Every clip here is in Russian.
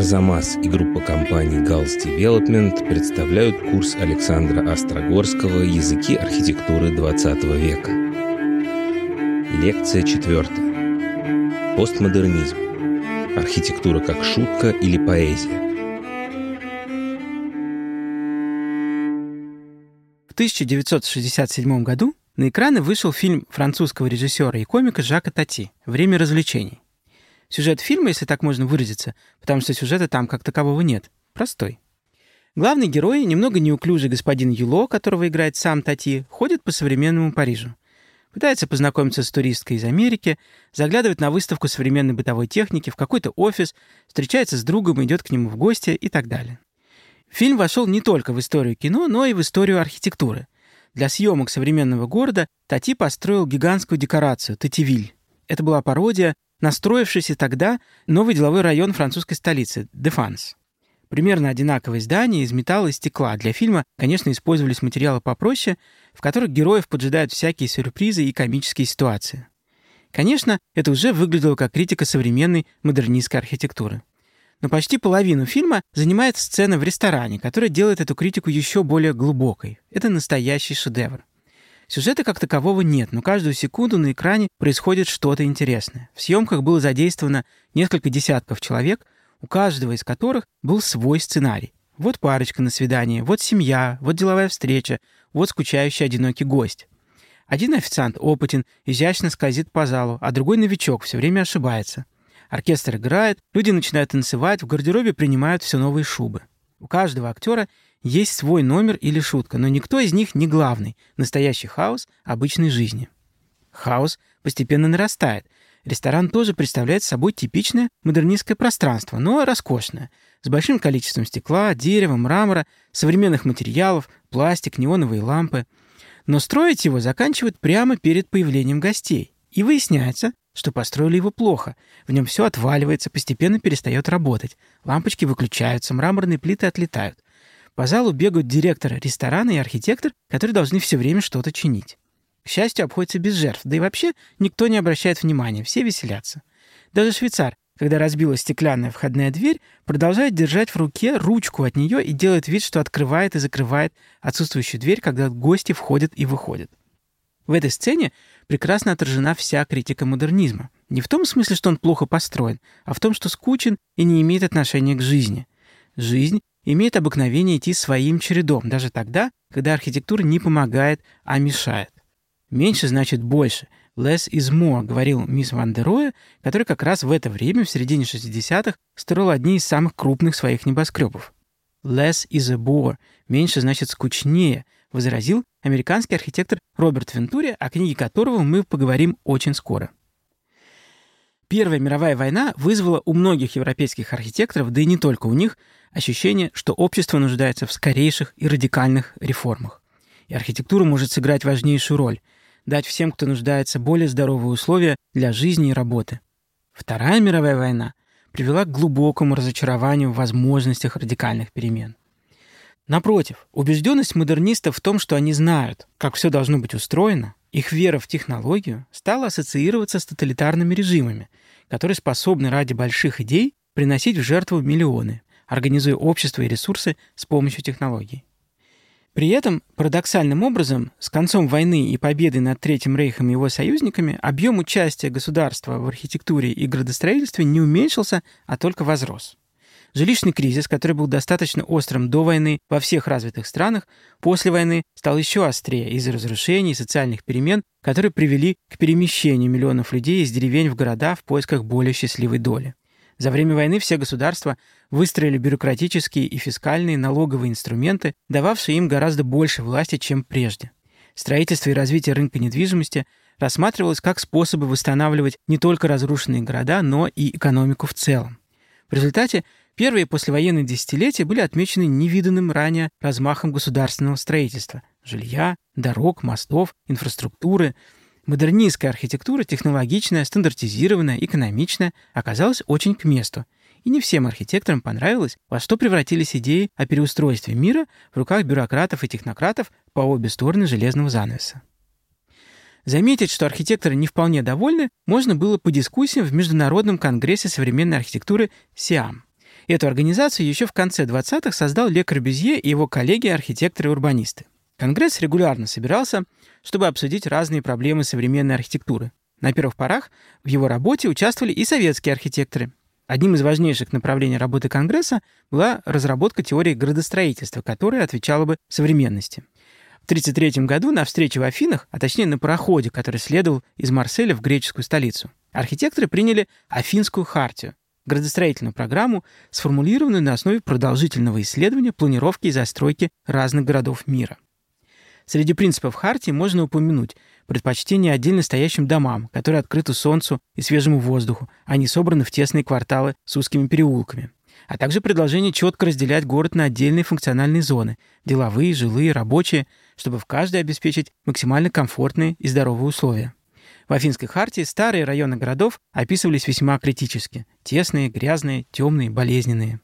Арзамас и группа компаний Gals Development представляют курс Александра Острогорского «Языки архитектуры XX века». Лекция четвертая. Постмодернизм. Архитектура как шутка или поэзия. В 1967 году на экраны вышел фильм французского режиссера и комика Жака Тати «Время развлечений». Сюжет фильма, если так можно выразиться, потому что сюжета там как такового нет, простой. Главный герой, немного неуклюжий господин Юло, которого играет сам Тати, ходит по современному Парижу. Пытается познакомиться с туристкой из Америки, заглядывает на выставку современной бытовой техники в какой-то офис, встречается с другом, идет к нему в гости и так далее. Фильм вошел не только в историю кино, но и в историю архитектуры. Для съемок современного города Тати построил гигантскую декорацию Тативиль. Это была пародия настроившийся тогда новый деловой район французской столицы – Дефанс. Примерно одинаковые здания из металла и стекла. Для фильма, конечно, использовались материалы попроще, в которых героев поджидают всякие сюрпризы и комические ситуации. Конечно, это уже выглядело как критика современной модернистской архитектуры. Но почти половину фильма занимает сцена в ресторане, которая делает эту критику еще более глубокой. Это настоящий шедевр. Сюжета как такового нет, но каждую секунду на экране происходит что-то интересное. В съемках было задействовано несколько десятков человек, у каждого из которых был свой сценарий. Вот парочка на свидание, вот семья, вот деловая встреча, вот скучающий одинокий гость. Один официант опытен, изящно скользит по залу, а другой новичок, все время ошибается. Оркестр играет, люди начинают танцевать, в гардеробе принимают все новые шубы. У каждого актера есть свой номер или шутка, но никто из них не главный. Настоящий хаос обычной жизни. Хаос постепенно нарастает. Ресторан тоже представляет собой типичное модернистское пространство, но роскошное, с большим количеством стекла, дерева, мрамора, современных материалов, пластик, неоновые лампы. Но строить его заканчивают прямо перед появлением гостей. И выясняется, что построили его плохо. В нем все отваливается, постепенно перестает работать. Лампочки выключаются, мраморные плиты отлетают. По залу бегают директор ресторана и архитектор, которые должны все время что-то чинить. К счастью, обходится без жертв, да и вообще никто не обращает внимания, все веселятся. Даже швейцар, когда разбилась стеклянная входная дверь, продолжает держать в руке ручку от нее и делает вид, что открывает и закрывает отсутствующую дверь, когда гости входят и выходят. В этой сцене прекрасно отражена вся критика модернизма. Не в том смысле, что он плохо построен, а в том, что скучен и не имеет отношения к жизни. Жизнь имеет обыкновение идти своим чередом, даже тогда, когда архитектура не помогает, а мешает. Меньше значит больше. Less is more, говорил мисс Ван дер Роя, который как раз в это время, в середине 60-х, строил одни из самых крупных своих небоскребов. Less is a bore. Меньше значит скучнее, возразил американский архитектор Роберт Вентури, о книге которого мы поговорим очень скоро. Первая мировая война вызвала у многих европейских архитекторов, да и не только у них, ощущение, что общество нуждается в скорейших и радикальных реформах. И архитектура может сыграть важнейшую роль – дать всем, кто нуждается, более здоровые условия для жизни и работы. Вторая мировая война привела к глубокому разочарованию в возможностях радикальных перемен. Напротив, убежденность модернистов в том, что они знают, как все должно быть устроено, их вера в технологию стала ассоциироваться с тоталитарными режимами, которые способны ради больших идей приносить в жертву миллионы, организуя общество и ресурсы с помощью технологий. При этом, парадоксальным образом, с концом войны и победой над Третьим Рейхом и его союзниками объем участия государства в архитектуре и градостроительстве не уменьшился, а только возрос. Жилищный кризис, который был достаточно острым до войны во всех развитых странах, после войны стал еще острее из-за разрушений и социальных перемен, которые привели к перемещению миллионов людей из деревень в города в поисках более счастливой доли. За время войны все государства выстроили бюрократические и фискальные налоговые инструменты, дававшие им гораздо больше власти, чем прежде. Строительство и развитие рынка недвижимости рассматривалось как способы восстанавливать не только разрушенные города, но и экономику в целом. В результате Первые послевоенные десятилетия были отмечены невиданным ранее размахом государственного строительства – жилья, дорог, мостов, инфраструктуры. Модернистская архитектура, технологичная, стандартизированная, экономичная, оказалась очень к месту. И не всем архитекторам понравилось, во что превратились идеи о переустройстве мира в руках бюрократов и технократов по обе стороны железного занавеса. Заметить, что архитекторы не вполне довольны, можно было по дискуссиям в Международном конгрессе современной архитектуры «СИАМ». Эту организацию еще в конце 20-х создал Ле Корбюзье и его коллеги-архитекторы-урбанисты. Конгресс регулярно собирался, чтобы обсудить разные проблемы современной архитектуры. На первых порах в его работе участвовали и советские архитекторы. Одним из важнейших направлений работы Конгресса была разработка теории градостроительства, которая отвечала бы современности. В 1933 году на встрече в Афинах, а точнее на пароходе, который следовал из Марселя в греческую столицу, архитекторы приняли Афинскую хартию, градостроительную программу, сформулированную на основе продолжительного исследования планировки и застройки разных городов мира. Среди принципов Хартии можно упомянуть предпочтение отдельно стоящим домам, которые открыты солнцу и свежему воздуху, а не собраны в тесные кварталы с узкими переулками, а также предложение четко разделять город на отдельные функциональные зоны – деловые, жилые, рабочие, чтобы в каждой обеспечить максимально комфортные и здоровые условия. В Афинской хартии старые районы городов описывались весьма критически – тесные, грязные, темные, болезненные.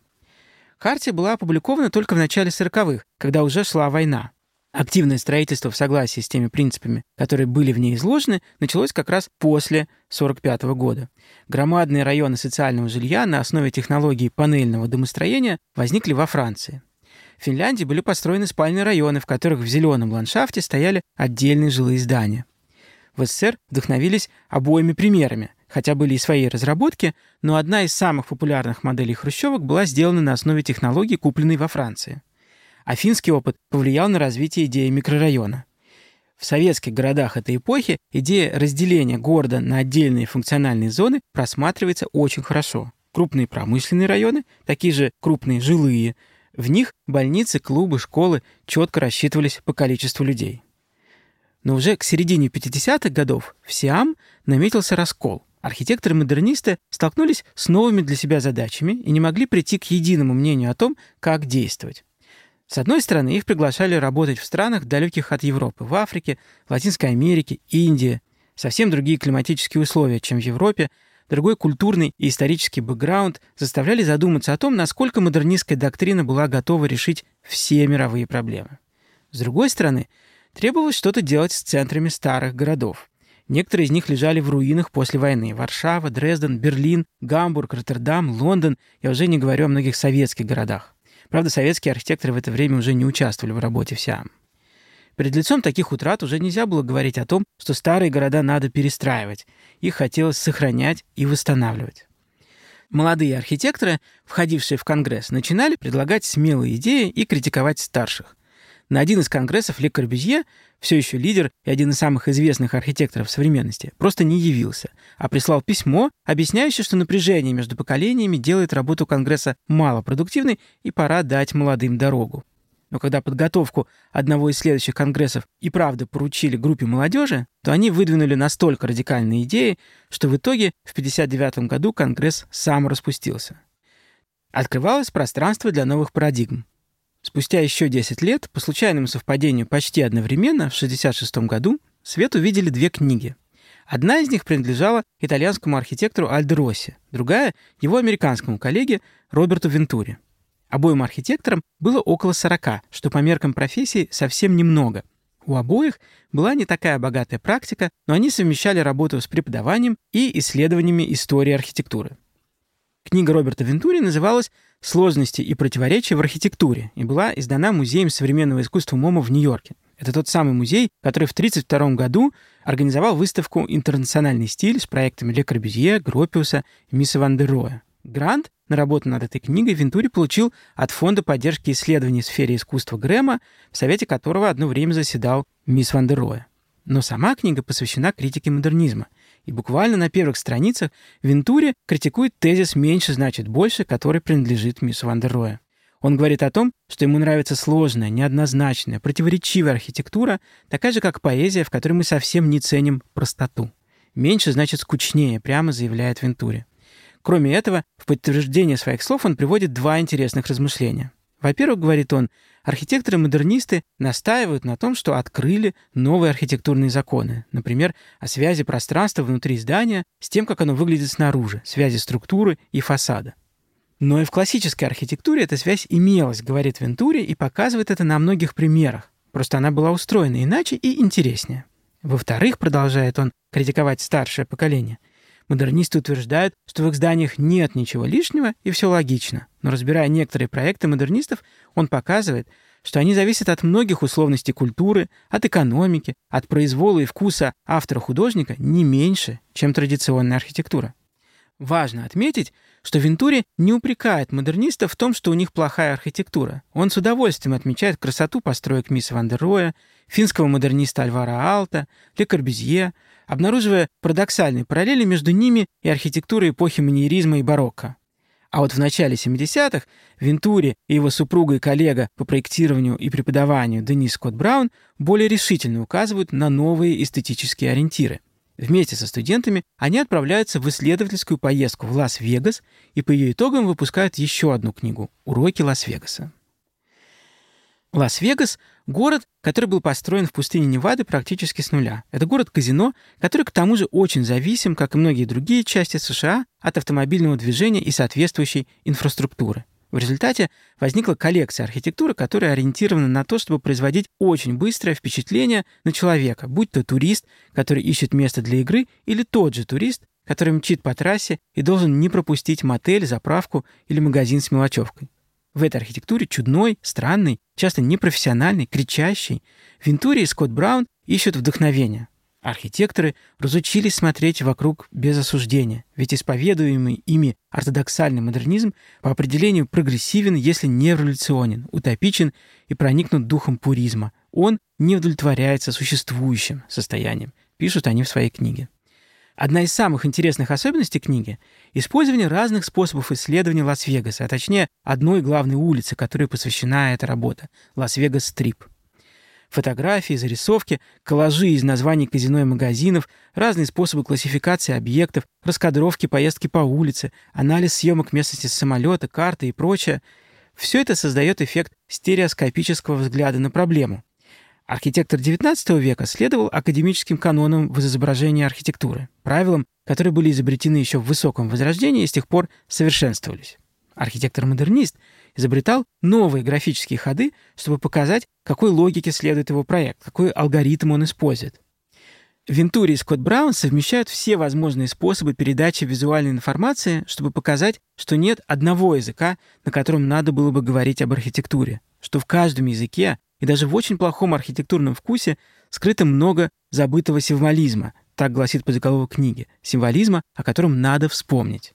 Хартия была опубликована только в начале 40-х, когда уже шла война. Активное строительство в согласии с теми принципами, которые были в ней изложены, началось как раз после 1945 года. Громадные районы социального жилья на основе технологии панельного домостроения возникли во Франции. В Финляндии были построены спальные районы, в которых в зеленом ландшафте стояли отдельные жилые здания в СССР вдохновились обоими примерами, хотя были и свои разработки, но одна из самых популярных моделей хрущевок была сделана на основе технологии, купленной во Франции. А финский опыт повлиял на развитие идеи микрорайона. В советских городах этой эпохи идея разделения города на отдельные функциональные зоны просматривается очень хорошо. Крупные промышленные районы, такие же крупные жилые, в них больницы, клубы, школы четко рассчитывались по количеству людей. Но уже к середине 50-х годов в Сиам наметился раскол. Архитекторы-модернисты столкнулись с новыми для себя задачами и не могли прийти к единому мнению о том, как действовать. С одной стороны, их приглашали работать в странах, далеких от Европы, в Африке, Латинской Америке, Индии. Совсем другие климатические условия, чем в Европе, другой культурный и исторический бэкграунд заставляли задуматься о том, насколько модернистская доктрина была готова решить все мировые проблемы. С другой стороны, Требовалось что-то делать с центрами старых городов. Некоторые из них лежали в руинах после войны. Варшава, Дрезден, Берлин, Гамбург, Роттердам, Лондон. Я уже не говорю о многих советских городах. Правда, советские архитекторы в это время уже не участвовали в работе вся. Перед лицом таких утрат уже нельзя было говорить о том, что старые города надо перестраивать. Их хотелось сохранять и восстанавливать. Молодые архитекторы, входившие в Конгресс, начинали предлагать смелые идеи и критиковать старших. На один из конгрессов Ле Корбюзье, все еще лидер и один из самых известных архитекторов современности, просто не явился, а прислал письмо, объясняющее, что напряжение между поколениями делает работу Конгресса малопродуктивной и пора дать молодым дорогу. Но когда подготовку одного из следующих конгрессов и правда поручили группе молодежи, то они выдвинули настолько радикальные идеи, что в итоге в 1959 году конгресс сам распустился. Открывалось пространство для новых парадигм. Спустя еще 10 лет, по случайному совпадению почти одновременно, в 1966 году, свет увидели две книги. Одна из них принадлежала итальянскому архитектору Альдо Росси, другая — его американскому коллеге Роберту Вентури. Обоим архитекторам было около 40, что по меркам профессии совсем немного. У обоих была не такая богатая практика, но они совмещали работу с преподаванием и исследованиями истории архитектуры. Книга Роберта Вентури называлась «Сложности и противоречия в архитектуре» и была издана Музеем современного искусства MoMA в Нью-Йорке. Это тот самый музей, который в 1932 году организовал выставку «Интернациональный стиль» с проектами Ле Корбюзье, Гропиуса и Миса ван дер Роэ. Грант на работу над этой книгой Вентури получил от Фонда поддержки исследований в сфере искусства Грэма, в совете которого одно время заседал Мис ван дер Роэ. Но сама книга посвящена критике модернизма. И буквально на первых страницах Вентури критикует тезис «меньше значит больше», который принадлежит мисс Ван дер Роя. Он говорит о том, что ему нравится сложная, неоднозначная, противоречивая архитектура, такая же, как поэзия, в которой мы совсем не ценим простоту. «Меньше значит скучнее», прямо заявляет Вентури. Кроме этого, в подтверждение своих слов он приводит два интересных размышления. Во-первых, говорит он, архитекторы-модернисты настаивают на том, что открыли новые архитектурные законы, например, о связи пространства внутри здания с тем, как оно выглядит снаружи, связи структуры и фасада. Но и в классической архитектуре эта связь имелась, говорит Вентури, и показывает это на многих примерах. Просто она была устроена иначе и интереснее. Во-вторых, продолжает он критиковать старшее поколение, модернисты утверждают, что в их зданиях нет ничего лишнего и все логично. но разбирая некоторые проекты модернистов, он показывает, что они зависят от многих условностей культуры, от экономики, от произвола и вкуса автора-художника не меньше, чем традиционная архитектура. Важно отметить, что Вентури не упрекает модернистов в том, что у них плохая архитектура. Он с удовольствием отмечает красоту построек мисс Ван финского модерниста Альвара Алта, Ле Корбюзье, обнаруживая парадоксальные параллели между ними и архитектурой эпохи маньеризма и барокко. А вот в начале 70-х Вентури и его супруга и коллега по проектированию и преподаванию Денис Скотт Браун более решительно указывают на новые эстетические ориентиры. Вместе со студентами они отправляются в исследовательскую поездку в Лас-Вегас и по ее итогам выпускают еще одну книгу «Уроки Лас-Вегаса». Лас-Вегас — город, который был построен в пустыне Невады практически с нуля. Это город-казино, который к тому же очень зависим, как и многие другие части США, от автомобильного движения и соответствующей инфраструктуры. В результате возникла коллекция архитектуры, которая ориентирована на то, чтобы производить очень быстрое впечатление на человека, будь то турист, который ищет место для игры, или тот же турист, который мчит по трассе и должен не пропустить мотель, заправку или магазин с мелочевкой. В этой архитектуре чудной, странный, часто непрофессиональный, кричащий, Вентури и Скотт Браун ищут вдохновение. Архитекторы разучились смотреть вокруг без осуждения, ведь исповедуемый ими ортодоксальный модернизм по определению прогрессивен, если не революционен, утопичен и проникнут духом пуризма. Он не удовлетворяется существующим состоянием, пишут они в своей книге. Одна из самых интересных особенностей книги — использование разных способов исследования Лас-Вегаса, а точнее одной главной улицы, которой посвящена эта работа — Лас-Вегас-Стрип. Фотографии, зарисовки, коллажи из названий казино и магазинов, разные способы классификации объектов, раскадровки поездки по улице, анализ съемок местности с самолета, карты и прочее — все это создает эффект стереоскопического взгляда на проблему. Архитектор XIX века следовал академическим канонам в изображении архитектуры, правилам, которые были изобретены еще в высоком возрождении и с тех пор совершенствовались. Архитектор-модернист изобретал новые графические ходы, чтобы показать, какой логике следует его проект, какой алгоритм он использует. Вентури и Скотт Браун совмещают все возможные способы передачи визуальной информации, чтобы показать, что нет одного языка, на котором надо было бы говорить об архитектуре, что в каждом языке и даже в очень плохом архитектурном вкусе скрыто много забытого символизма, так гласит подзаголовок книги, символизма, о котором надо вспомнить.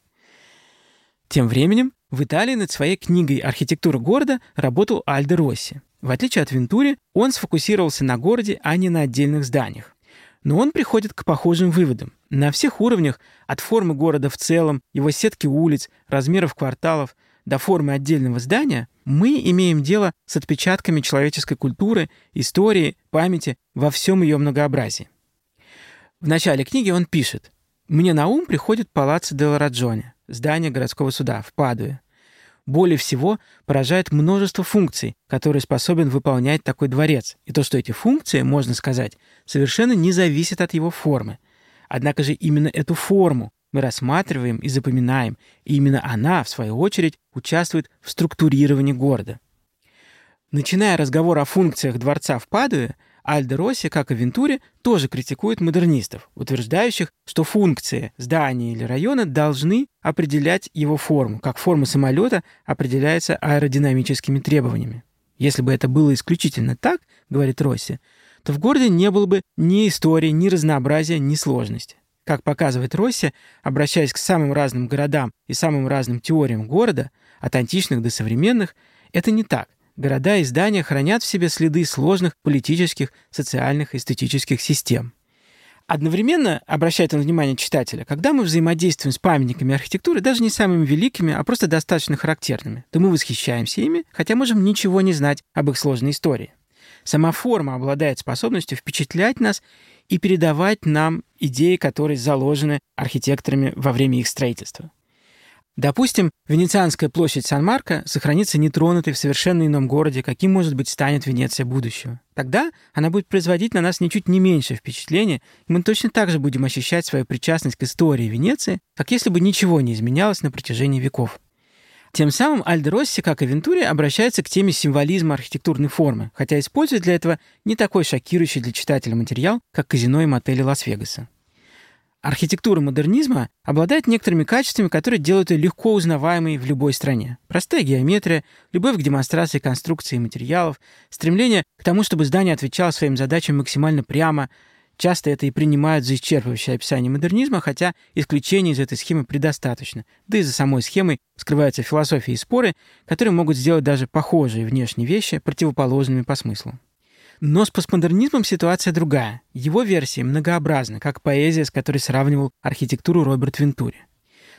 Тем временем в Италии над своей книгой «Архитектура города» работал Альдо Росси. В отличие от Вентури, он сфокусировался на городе, а не на отдельных зданиях. Но он приходит к похожим выводам. На всех уровнях, от формы города в целом, его сетки улиц, размеров кварталов – до формы отдельного здания, мы имеем дело с отпечатками человеческой культуры, истории, памяти во всем ее многообразии. В начале книги он пишет «Мне на ум приходит палаццо де Раджоне, здание городского суда в Падуе. Более всего поражает множество функций, которые способен выполнять такой дворец, и то, что эти функции, можно сказать, совершенно не зависят от его формы. Однако же именно эту форму мы рассматриваем и запоминаем, и именно она, в свою очередь, участвует в структурировании города. Начиная разговор о функциях дворца в Падуе, Альдо Росси, как и Вентуре, тоже критикует модернистов, утверждающих, что функции здания или района должны определять его форму, как форма самолета определяется аэродинамическими требованиями. Если бы это было исключительно так, говорит Росси, то в городе не было бы ни истории, ни разнообразия, ни сложности. Как показывает Росси, обращаясь к самым разным городам и самым разным теориям города, от античных до современных, это не так. Города и здания хранят в себе следы сложных политических, социальных, эстетических систем. Одновременно, обращает он внимание читателя, когда мы взаимодействуем с памятниками архитектуры, даже не самыми великими, а просто достаточно характерными, то мы восхищаемся ими, хотя можем ничего не знать об их сложной истории. Сама форма обладает способностью впечатлять нас и передавать нам идеи, которые заложены архитекторами во время их строительства. Допустим, Венецианская площадь Сан-Марко сохранится нетронутой в совершенно ином городе, каким, может быть, станет Венеция будущего. Тогда она будет производить на нас ничуть не меньшее впечатление, и мы точно так же будем ощущать свою причастность к истории Венеции, как если бы ничего не изменялось на протяжении веков. Тем самым Альдо Росси, как и Вентури, обращается к теме символизма архитектурной формы, хотя использует для этого не такой шокирующий для читателя материал, как казино и мотели Лас-Вегаса. Архитектура модернизма обладает некоторыми качествами, которые делают ее легко узнаваемой в любой стране. Простая геометрия, любовь к демонстрации конструкции и материалов, стремление к тому, чтобы здание отвечало своим задачам максимально прямо. Часто это и принимают за исчерпывающее описание модернизма, хотя исключений из этой схемы предостаточно. Да и за самой схемой скрываются философии и споры, которые могут сделать даже похожие внешние вещи противоположными по смыслу. Но с постмодернизмом ситуация другая. Его версия многообразна, как поэзия, с которой сравнивал архитектуру Роберт Вентури.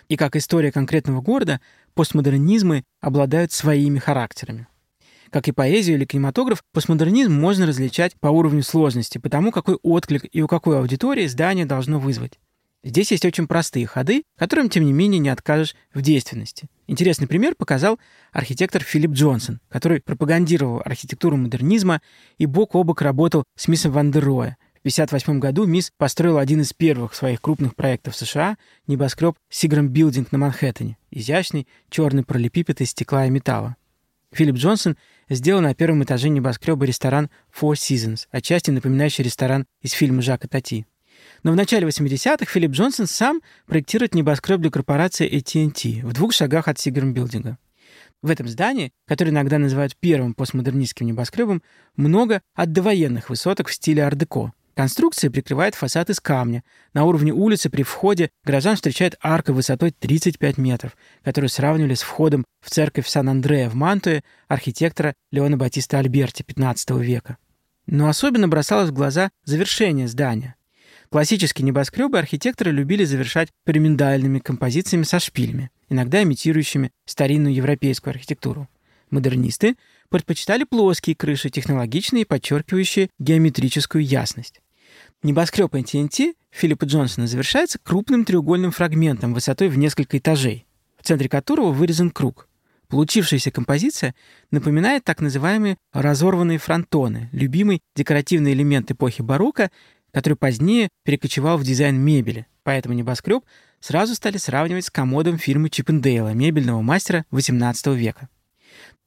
И как история конкретного города, постмодернизмы обладают своими характерами. Как и поэзию или кинематограф, постмодернизм можно различать по уровню сложности, по тому, какой отклик и у какой аудитории здание должно вызвать. Здесь есть очень простые ходы, которым, тем не менее, не откажешь в действенности. Интересный пример показал архитектор Филипп Джонсон, который пропагандировал архитектуру модернизма и бок о бок работал с миссом Ван дер Роя. В 1958 году Мисс построил один из первых своих крупных проектов в США — небоскреб Сиграм Билдинг на Манхэттене. Изящный черный пролепипед из стекла и металла. Филипп Джонсон сделал на первом этаже небоскреба ресторан Four Seasons, отчасти напоминающий ресторан из фильма Жака Тати. Но в начале 80-х Филипп Джонсон сам проектирует небоскреб для корпорации AT&T в двух шагах от Сиграм Билдинга. В этом здании, которое иногда называют первым постмодернистским небоскребом, много отдовоенных высоток в стиле ар-деко. Конструкция прикрывает фасад из камня. На уровне улицы при входе горожан встречает арка высотой 35 метров, которую сравнивали с входом в церковь Сан-Андреа в Мантуе архитектора Леона Батиста Альберти XV века. Но особенно бросалось в глаза завершение здания. Классические небоскребы архитекторы любили завершать пирамидальными композициями со шпилями, иногда имитирующими старинную европейскую архитектуру. Модернисты предпочитали плоские крыши, технологичные подчеркивающие геометрическую ясность. Небоскреб NTNT Филиппа Джонсона завершается крупным треугольным фрагментом высотой в несколько этажей, в центре которого вырезан круг. Получившаяся композиция напоминает так называемые разорванные фронтоны, любимый декоративный элемент эпохи барокко, который позднее перекочевал в дизайн мебели. Поэтому небоскреб сразу стали сравнивать с комодом фирмы Чиппендейла, мебельного мастера XVIII века.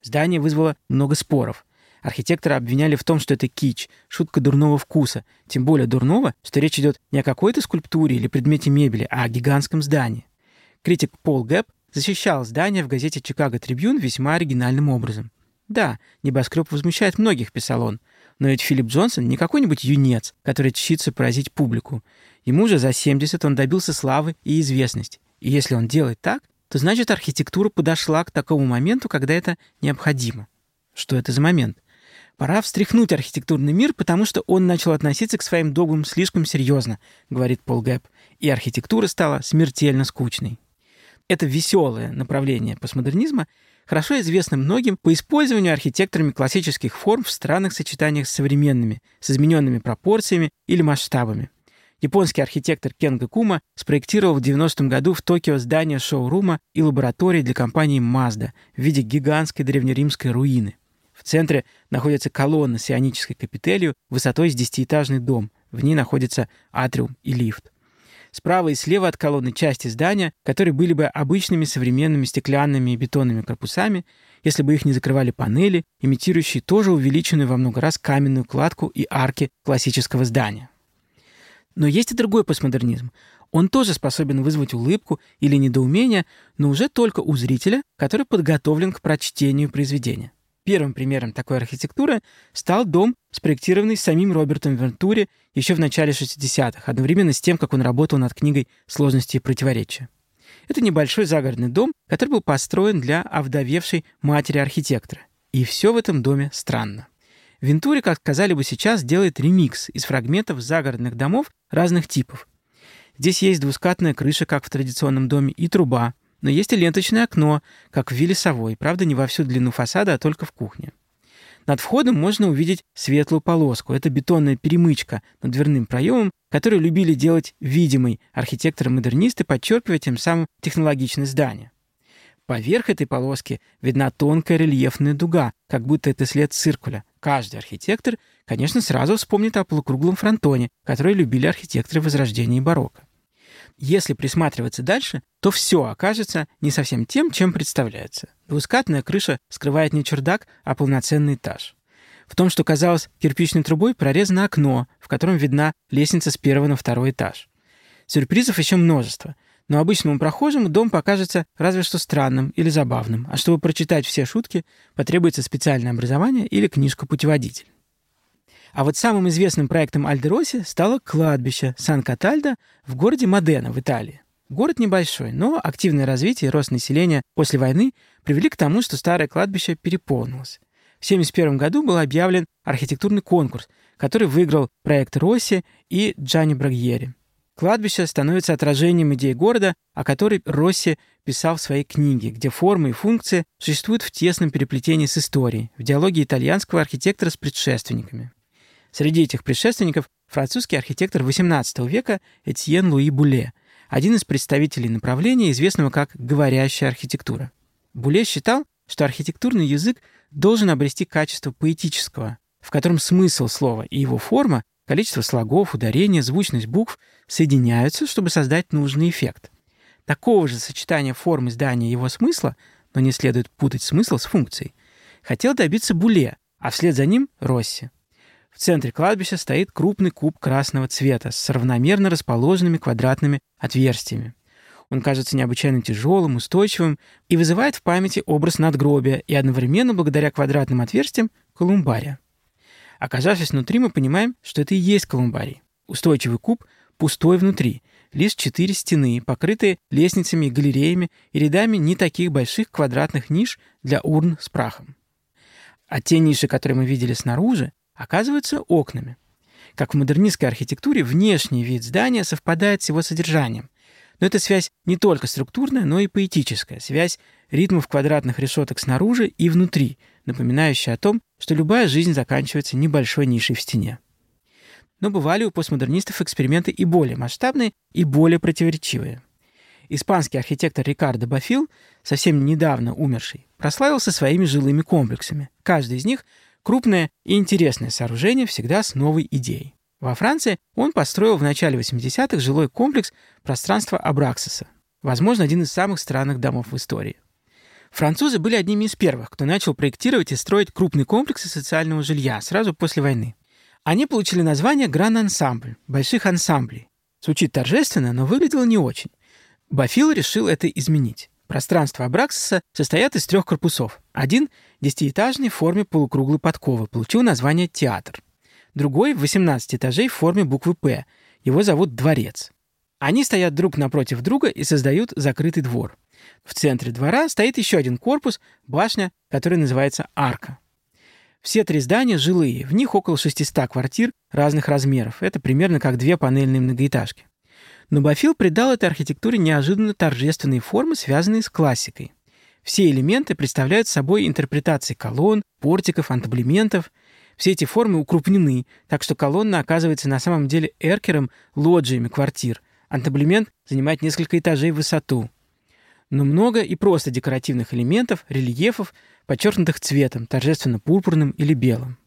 Здание вызвало много споров. Архитектора обвиняли в том, что это кич, шутка дурного вкуса, тем более дурного, что речь идет не о какой-то скульптуре или предмете мебели, а о гигантском здании. Критик Пол Гэб защищал здание в газете «Чикаго Трибюн» весьма оригинальным образом. «Да, небоскреб возмущает многих», — писал он, но ведь Филипп Джонсон не какой-нибудь юнец, который чтится поразить публику. Ему же за 70 он добился славы и известности. И если он делает так, то значит архитектура подошла к такому моменту, когда это необходимо. Что это за момент? Пора встряхнуть архитектурный мир, потому что он начал относиться к своим догмам слишком серьезно, говорит Пол Гэб, и архитектура стала смертельно скучной. Это веселое направление постмодернизма хорошо известно многим по использованию архитекторами классических форм в странных сочетаниях с современными, с измененными пропорциями или масштабами. Японский архитектор Кенго Кума спроектировал в 90-м году в Токио здание шоурума и лаборатории для компании Mazda в виде гигантской древнеримской руины. В центре находится колонна с ионической капителью высотой с десятиэтажный дом. В ней находится атриум и лифт. Справа и слева от колонны части здания, которые были бы обычными современными стеклянными и бетонными корпусами, если бы их не закрывали панели, имитирующие тоже увеличенную во много раз каменную кладку и арки классического здания. Но есть и другой постмодернизм. Он тоже способен вызвать улыбку или недоумение, но уже только у зрителя, который подготовлен к прочтению произведения. Первым примером такой архитектуры стал дом, спроектированный самим Робертом Вентури еще в начале 60-х, одновременно с тем, как он работал над книгой «Сложности и противоречия». Это небольшой загородный дом, который был построен для овдовевшей матери архитектора. И все в этом доме странно. Вентури, как сказали бы сейчас, делает ремикс из фрагментов загородных домов разных типов. Здесь есть двускатная крыша, как в традиционном доме, и труба, но есть и ленточное окно, как в вилле Совой, правда, не во всю длину фасада, а только в кухне. Над входом можно увидеть светлую полоску. Это бетонная перемычка над дверным проемом, которую любили делать видимой архитекторы-модернисты, подчеркивая тем самым технологичность здания. Поверх этой полоски видна тонкая рельефная дуга, как будто это след циркуля. Каждый архитектор, конечно, сразу вспомнит о полукруглом фронтоне, который любили архитекторы Возрождения и барокко. Если присматриваться дальше, то все окажется не совсем тем, чем представляется. Двускатная крыша скрывает не чердак, а полноценный этаж. В том, что казалось кирпичной трубой, прорезано окно, в котором видна лестница с первого на второй этаж. Сюрпризов еще множество, но обычному прохожему дом покажется разве что странным или забавным, а чтобы прочитать все шутки, потребуется специальное образование или книжка-путеводитель. А вот самым известным проектом Альдероси стало кладбище Сан-Катальдо в городе Модена в Италии. Город небольшой, но активное развитие и рост населения после войны привели к тому, что старое кладбище переполнилось. В 1971 году был объявлен архитектурный конкурс, который выиграл проект Росси и Джани Брагьери. Кладбище становится отражением идеи города, о которой Росси писал в своей книге, где формы и функции существуют в тесном переплетении с историей, в диалоге итальянского архитектора с предшественниками. Среди этих предшественников французский архитектор XVIII века Этьен Луи Буле, один из представителей направления, известного как «говорящая архитектура». Буле считал, что архитектурный язык должен обрести качество поэтического, в котором смысл слова и его форма, количество слогов, ударения, звучность букв соединяются, чтобы создать нужный эффект. Такого же сочетания формы здания и его смысла, но не следует путать смысл с функцией, хотел добиться Буле, а вслед за ним — Росси. В центре кладбища стоит крупный куб красного цвета с равномерно расположенными квадратными отверстиями. Он кажется необычайно тяжелым, устойчивым и вызывает в памяти образ надгробия и одновременно, благодаря квадратным отверстиям, колумбария. Оказавшись внутри, мы понимаем, что это и есть колумбарий. Устойчивый куб, пустой внутри, лишь четыре стены, покрытые лестницами галереями и рядами не таких больших квадратных ниш для урн с прахом. А те ниши, которые мы видели снаружи, оказываются окнами. Как в модернистской архитектуре, внешний вид здания совпадает с его содержанием. Но эта связь не только структурная, но и поэтическая, связь ритмов квадратных решеток снаружи и внутри, напоминающая о том, что любая жизнь заканчивается небольшой нишей в стене. Но бывали у постмодернистов эксперименты и более масштабные, и более противоречивые. Испанский архитектор Рикардо Бафил, совсем недавно умерший, прославился своими жилыми комплексами. Каждый из них Крупное и интересное сооружение всегда с новой идеей. Во Франции он построил в начале 80-х жилой комплекс пространства Абраксиса, возможно, один из самых странных домов в истории. Французы были одними из первых, кто начал проектировать и строить крупные комплексы социального жилья сразу после войны. Они получили название «Гран-ансамбль» — «больших ансамблей». Звучит торжественно, но выглядело не очень. Бафил решил это изменить. Пространство Абраксиса состоят из трех корпусов. Один — десятиэтажный в форме полукруглой подковы, получил название «Театр». Другой — в 18 этажей в форме буквы «П». Его зовут «Дворец». Они стоят друг напротив друга и создают закрытый двор. В центре двора стоит еще один корпус, башня, которая называется «Арка». Все три здания жилые, в них около 600 квартир разных размеров. Это примерно как две панельные многоэтажки. Но Бафил придал этой архитектуре неожиданно торжественные формы, связанные с классикой. Все элементы представляют собой интерпретации колонн, портиков, антаблементов. Все эти формы укрупнены, так что колонна оказывается на самом деле эркером, лоджиями квартир. Антаблемент занимает несколько этажей в высоту. Но много и просто декоративных элементов, рельефов, подчеркнутых цветом, торжественно пурпурным или белым.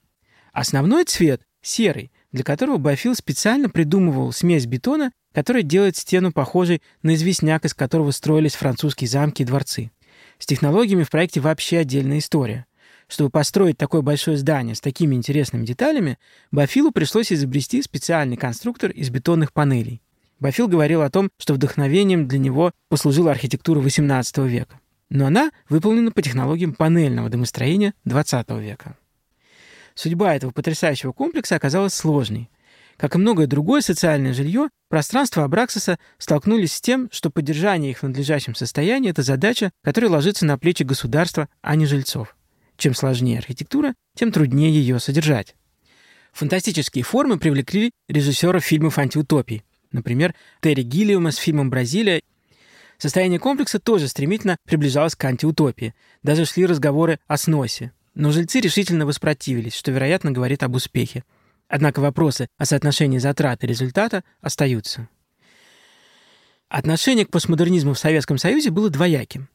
Основной цвет — серый, для которого Бафил специально придумывал смесь бетона которая делает стену похожей на известняк, из которого строились французские замки и дворцы. С технологиями в проекте вообще отдельная история. Чтобы построить такое большое здание с такими интересными деталями, Бафилу пришлось изобрести специальный конструктор из бетонных панелей. Бафил говорил о том, что вдохновением для него послужила архитектура XVIII века. Но она выполнена по технологиям панельного домостроения XX века. Судьба этого потрясающего комплекса оказалась сложной. Как и многое другое социальное жилье, пространства Абраксиса столкнулись с тем, что поддержание их в надлежащем состоянии – это задача, которая ложится на плечи государства, а не жильцов. Чем сложнее архитектура, тем труднее ее содержать. Фантастические формы привлекли режиссеров фильмов антиутопий. Например, Терри Гиллиума с фильмом «Бразилия». Состояние комплекса тоже стремительно приближалось к антиутопии. Даже шли разговоры о сносе. Но жильцы решительно воспротивились, что, вероятно, говорит об успехе. Однако вопросы о соотношении затрат и результата остаются. Отношение к постмодернизму в Советском Союзе было двояким.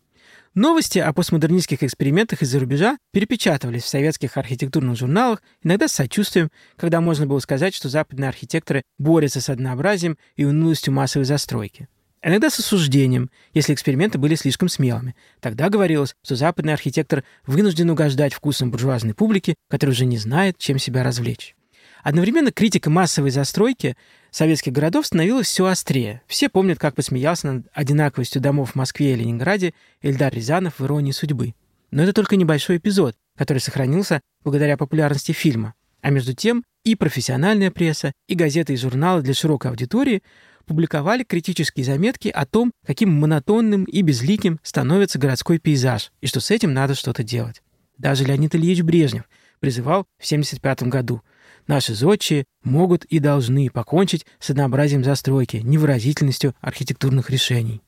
Новости о постмодернистских экспериментах из-за рубежа перепечатывались в советских архитектурных журналах, иногда с сочувствием, когда можно было сказать, что западные архитекторы борются с однообразием и унылостью массовой застройки. Иногда с осуждением, если эксперименты были слишком смелыми. Тогда говорилось, что западный архитектор вынужден угождать вкусам буржуазной публики, которая уже не знает, чем себя развлечь. Одновременно критика массовой застройки советских городов становилась все острее. Все помнят, как посмеялся над одинаковостью домов в Москве и Ленинграде Эльдар Рязанов в «Иронии судьбы». Но это только небольшой эпизод, который сохранился благодаря популярности фильма. А между тем и профессиональная пресса, и газеты и журналы для широкой аудитории публиковали критические заметки о том, каким монотонным и безликим становится городской пейзаж, и что с этим надо что-то делать. Даже Леонид Ильич Брежнев призывал в 1975 году «Наши зодчие могут и должны покончить с однообразием застройки, невыразительностью архитектурных решений».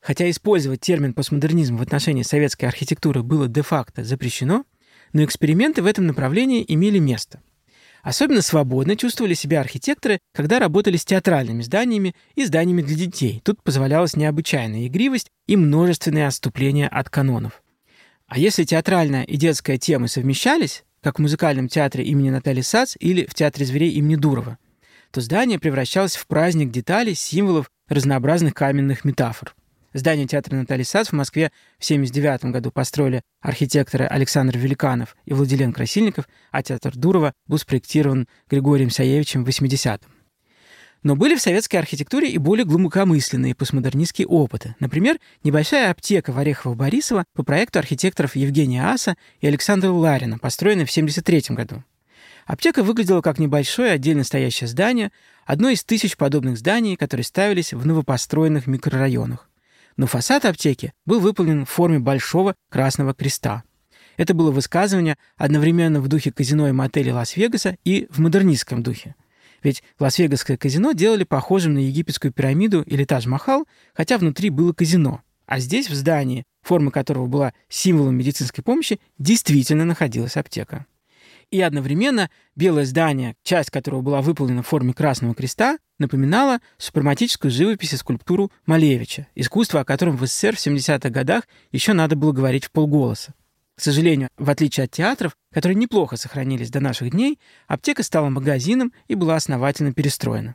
Хотя использовать термин постмодернизм в отношении советской архитектуры было де-факто запрещено, но эксперименты в этом направлении имели место – Особенно свободно чувствовали себя архитекторы, когда работали с театральными зданиями и зданиями для детей. Тут позволялась необычайная игривость и множественные отступления от канонов. А если театральная и детская темы совмещались, как в музыкальном театре имени Натальи Сац или в театре зверей имени Дурова, то здание превращалось в праздник деталей, символов, разнообразных каменных метафор. Здание театра Натальи Сац в Москве в 1979 году построили архитекторы Александр Великанов и Владилен Красильников, а театр Дурова был спроектирован Григорием Саевичем в 80-м. Но были в советской архитектуре и более глубокомысленные постмодернистские опыты. Например, небольшая аптека в Орехово-Борисово по проекту архитекторов Евгения Аса и Александра Ларина, построенная в 1973 году. Аптека выглядела как небольшое отдельно стоящее здание, одно из тысяч подобных зданий, которые ставились в новопостроенных микрорайонах но фасад аптеки был выполнен в форме большого красного креста. Это было высказывание одновременно в духе казино и мотеля Лас-Вегаса и в модернистском духе. Ведь Лас-Вегасское казино делали похожим на египетскую пирамиду или Тадж-Махал, хотя внутри было казино. А здесь, в здании, форма которого была символом медицинской помощи, действительно находилась аптека. И одновременно белое здание, часть которого была выполнена в форме Красного Креста, напоминала супрематическую живопись и скульптуру Малевича, искусство, о котором в СССР в 70-х годах еще надо было говорить в полголоса. К сожалению, в отличие от театров, которые неплохо сохранились до наших дней, аптека стала магазином и была основательно перестроена.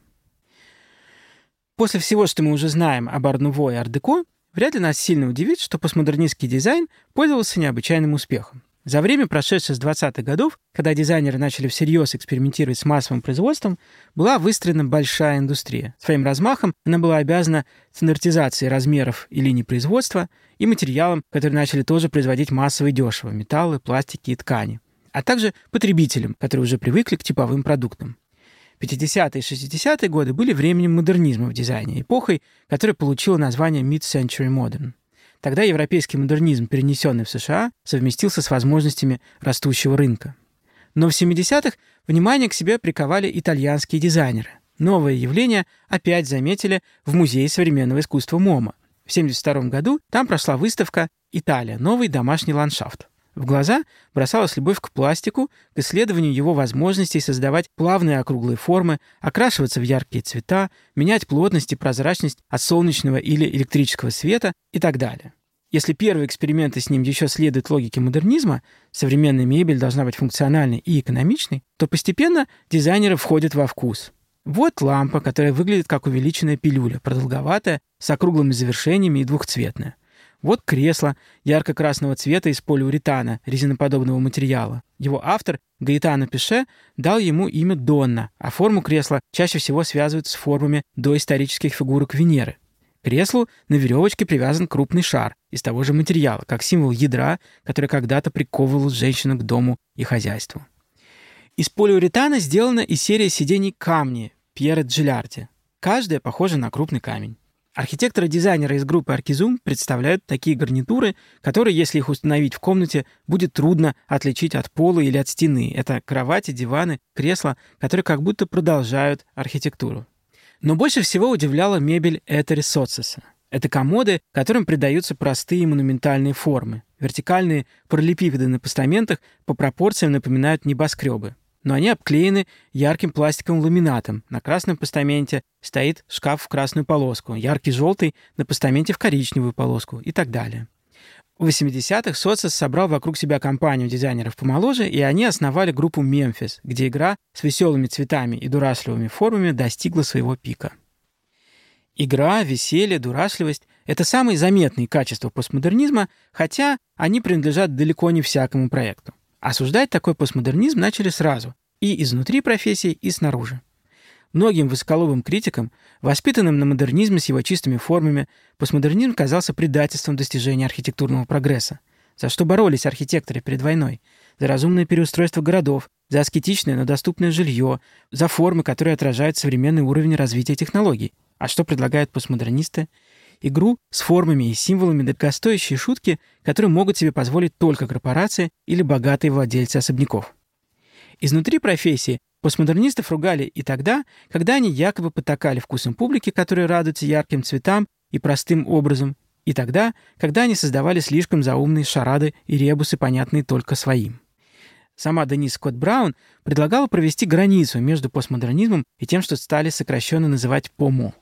После всего, что мы уже знаем об Арнуво и Ардеко, вряд ли нас сильно удивит, что постмодернистский дизайн пользовался необычайным успехом. За время, прошедшее с 20-х годов, когда дизайнеры начали всерьез экспериментировать с массовым производством, была выстроена большая индустрия. Своим размахом она была обязана стандартизации размеров и линий производства и материалам, которые начали тоже производить массово и дешево – металлы, пластики и ткани, а также потребителям, которые уже привыкли к типовым продуктам. 50-е и 60-е годы были временем модернизма в дизайне, эпохой, которая получила название Mid-Century Modern – Тогда европейский модернизм, перенесенный в США, совместился с возможностями растущего рынка. Но в 70-х внимание к себе приковали итальянские дизайнеры. Новое явление опять заметили в Музее современного искусства МОМА. В 1972 году там прошла выставка «Италия. Новый домашний ландшафт». В глаза бросалась любовь к пластику, к исследованию его возможностей создавать плавные округлые формы, окрашиваться в яркие цвета, менять плотность и прозрачность от солнечного или электрического света и так далее. Если первые эксперименты с ним еще следуют логике модернизма, современная мебель должна быть функциональной и экономичной, то постепенно дизайнеры входят во вкус. Вот лампа, которая выглядит как увеличенная пилюля, продолговатая, с округлыми завершениями и двухцветная – вот кресло ярко-красного цвета из полиуретана, резиноподобного материала. Его автор, Гаэтано Пише, дал ему имя Донна, а форму кресла чаще всего связывают с формами доисторических фигурок Венеры. К креслу на веревочке привязан крупный шар из того же материала, как символ ядра, который когда-то приковывал женщину к дому и хозяйству. Из полиуретана сделана и серия сидений камни Пьера Джилярди. Каждая похожа на крупный камень. Архитекторы-дизайнеры из группы Аркизум представляют такие гарнитуры, которые, если их установить в комнате, будет трудно отличить от пола или от стены. Это кровати, диваны, кресла, которые как будто продолжают архитектуру. Но больше всего удивляла мебель Этери Социса. Это комоды, которым придаются простые монументальные формы. Вертикальные параллелепипеды на постаментах по пропорциям напоминают небоскребы но они обклеены ярким пластиковым ламинатом. На красном постаменте стоит шкаф в красную полоску, яркий желтый на постаменте в коричневую полоску и так далее. В 80-х Социс собрал вокруг себя компанию дизайнеров помоложе, и они основали группу «Мемфис», где игра с веселыми цветами и дурашливыми формами достигла своего пика. Игра, веселье, дурашливость — это самые заметные качества постмодернизма, хотя они принадлежат далеко не всякому проекту. Осуждать такой постмодернизм начали сразу, и изнутри профессии, и снаружи. Многим высоколобым критикам, воспитанным на модернизме с его чистыми формами, постмодернизм казался предательством достижения архитектурного прогресса. За что боролись архитекторы перед войной? За разумное переустройство городов, за аскетичное, но доступное жилье, за формы, которые отражают современный уровень развития технологий. А что предлагают постмодернисты? Игру с формами и символами дорогостоящие шутки, которые могут себе позволить только корпорации или богатые владельцы особняков. Изнутри профессии постмодернистов ругали и тогда, когда они якобы потакали вкусом публики, которая радуется ярким цветам и простым образом, и тогда, когда они создавали слишком заумные шарады и ребусы, понятные только своим. Сама Денис Скотт Браун предлагала провести границу между постмодернизмом и тем, что стали сокращенно называть ПОМО.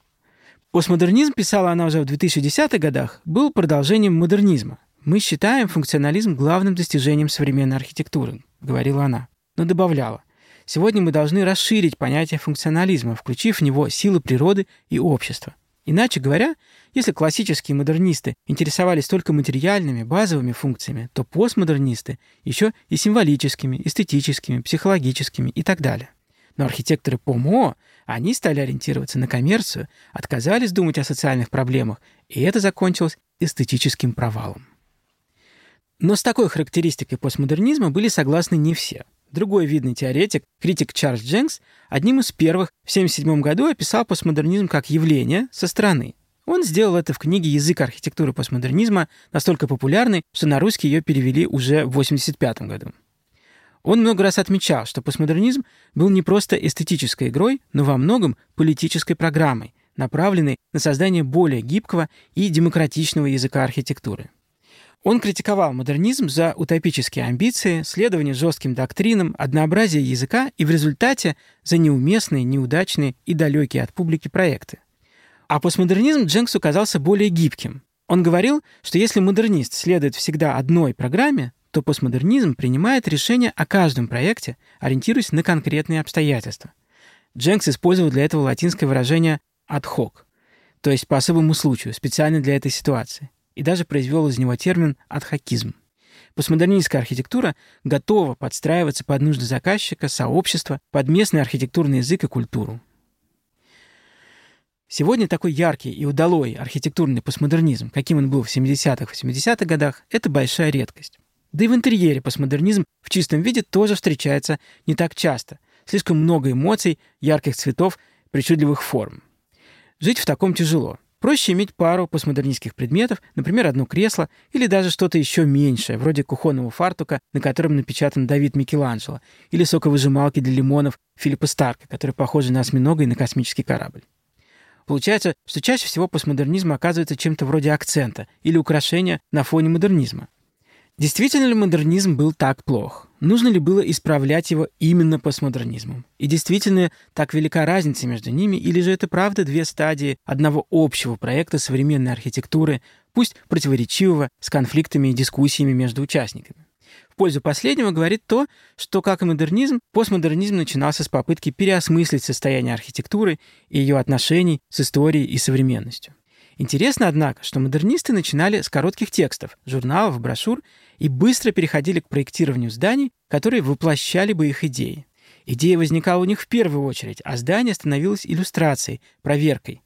Постмодернизм, писала она уже в 2010-х годах, был продолжением модернизма. «Мы считаем функционализм главным достижением современной архитектуры», — говорила она но добавляла, сегодня мы должны расширить понятие функционализма, включив в него силы природы и общества. Иначе говоря, если классические модернисты интересовались только материальными, базовыми функциями, то постмодернисты еще и символическими, эстетическими, психологическими и так далее. Но архитекторы ПОМО, они стали ориентироваться на коммерцию, отказались думать о социальных проблемах, и это закончилось эстетическим провалом. Но с такой характеристикой постмодернизма были согласны не все – Другой видный теоретик, критик Чарльз Дженкс, одним из первых в 1977 году описал постмодернизм как явление со стороны. Он сделал это в книге «Язык архитектуры постмодернизма», настолько популярной, что на русский ее перевели уже в 1985 году. Он много раз отмечал, что постмодернизм был не просто эстетической игрой, но во многом политической программой, направленной на создание более гибкого и демократичного языка архитектуры. Он критиковал модернизм за утопические амбиции, следование жестким доктринам, однообразие языка и в результате за неуместные, неудачные и далекие от публики проекты. А постмодернизм Дженкс оказался более гибким. Он говорил, что если модернист следует всегда одной программе, то постмодернизм принимает решение о каждом проекте, ориентируясь на конкретные обстоятельства. Дженкс использовал для этого латинское выражение «ad hoc», то есть по особому случаю, специально для этой ситуации и даже произвел из него термин «адхакизм». Постмодернистская архитектура готова подстраиваться под нужды заказчика, сообщества, под местный архитектурный язык и культуру. Сегодня такой яркий и удалой архитектурный постмодернизм, каким он был в 70-х, 80-х годах, это большая редкость. Да и в интерьере постмодернизм в чистом виде тоже встречается не так часто. Слишком много эмоций, ярких цветов, причудливых форм. Жить в таком тяжело. Проще иметь пару постмодернистских предметов, например, одно кресло или даже что-то еще меньшее, вроде кухонного фартука, на котором напечатан Давид Микеланджело, или соковыжималки для лимонов Филиппа Старка, которые похожи на осьминога и на космический корабль. Получается, что чаще всего постмодернизм оказывается чем-то вроде акцента или украшения на фоне модернизма. Действительно ли модернизм был так плох? Нужно ли было исправлять его именно постмодернизмом? И действительно так велика разница между ними, или же это правда две стадии одного общего проекта современной архитектуры, пусть противоречивого, с конфликтами и дискуссиями между участниками? В пользу последнего говорит то, что, как и модернизм, постмодернизм начинался с попытки переосмыслить состояние архитектуры и ее отношений с историей и современностью. Интересно, однако, что модернисты начинали с коротких текстов, журналов, брошюр и быстро переходили к проектированию зданий, которые воплощали бы их идеи. Идея возникала у них в первую очередь, а здание становилось иллюстрацией, проверкой.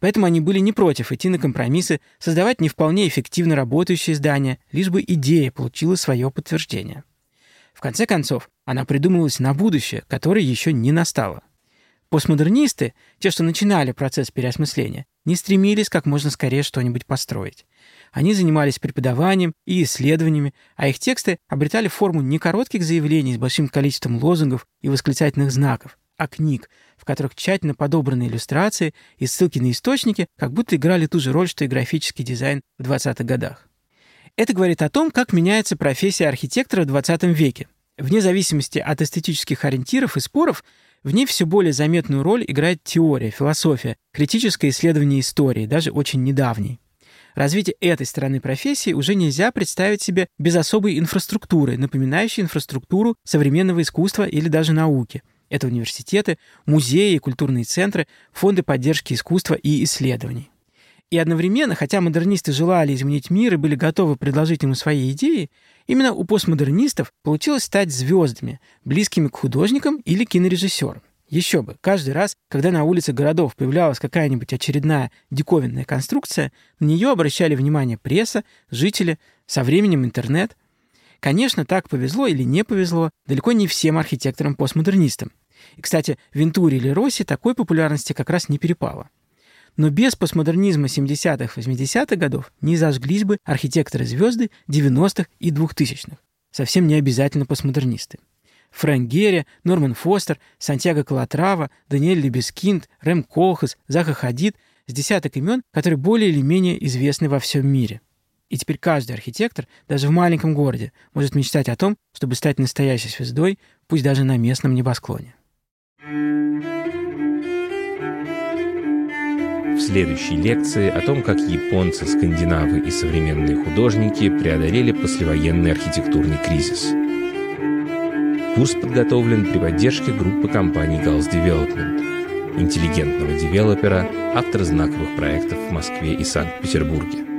Поэтому они были не против идти на компромиссы, создавать не вполне эффективно работающие здания, лишь бы идея получила свое подтверждение. В конце концов, она придумывалась на будущее, которое еще не настало. Постмодернисты, те, что начинали процесс переосмысления, не стремились как можно скорее что-нибудь построить. Они занимались преподаванием и исследованиями, а их тексты обретали форму не коротких заявлений с большим количеством лозунгов и восклицательных знаков, а книг, в которых тщательно подобраны иллюстрации и ссылки на источники, как будто играли ту же роль, что и графический дизайн в 20-х годах. Это говорит о том, как меняется профессия архитектора в 20 веке. Вне зависимости от эстетических ориентиров и споров, в ней все более заметную роль играет теория, философия, критическое исследование истории, даже очень недавней. Развитие этой стороны профессии уже нельзя представить себе без особой инфраструктуры, напоминающей инфраструктуру современного искусства или даже науки. Это университеты, музеи, культурные центры, фонды поддержки искусства и исследований. И одновременно, хотя модернисты желали изменить мир и были готовы предложить ему свои идеи, именно у постмодернистов получилось стать звездами, близкими к художникам или кинорежиссерам. Еще бы, каждый раз, когда на улице городов появлялась какая-нибудь очередная диковинная конструкция, на нее обращали внимание пресса, жители, со временем интернет. Конечно, так повезло или не повезло далеко не всем архитекторам-постмодернистам. И, кстати, Вентуре или Росси такой популярности как раз не перепало. Но без постмодернизма 70-х, 80-х годов не зажглись бы архитекторы-звезды 90-х и 2000-х. Совсем не обязательно постмодернисты. Фрэнк Герри, Норман Фостер, Сантьяго Калатрава, Даниэль Лебескинд, Рэм Колхас, Заха Хадид с десяток имен, которые более или менее известны во всем мире. И теперь каждый архитектор, даже в маленьком городе, может мечтать о том, чтобы стать настоящей звездой, пусть даже на местном небосклоне. В следующей лекции о том, как японцы, скандинавы и современные художники преодолели послевоенный архитектурный кризис – Курс подготовлен при поддержке группы компаний Gals Development, интеллигентного девелопера, автора знаковых проектов в Москве и Санкт-Петербурге.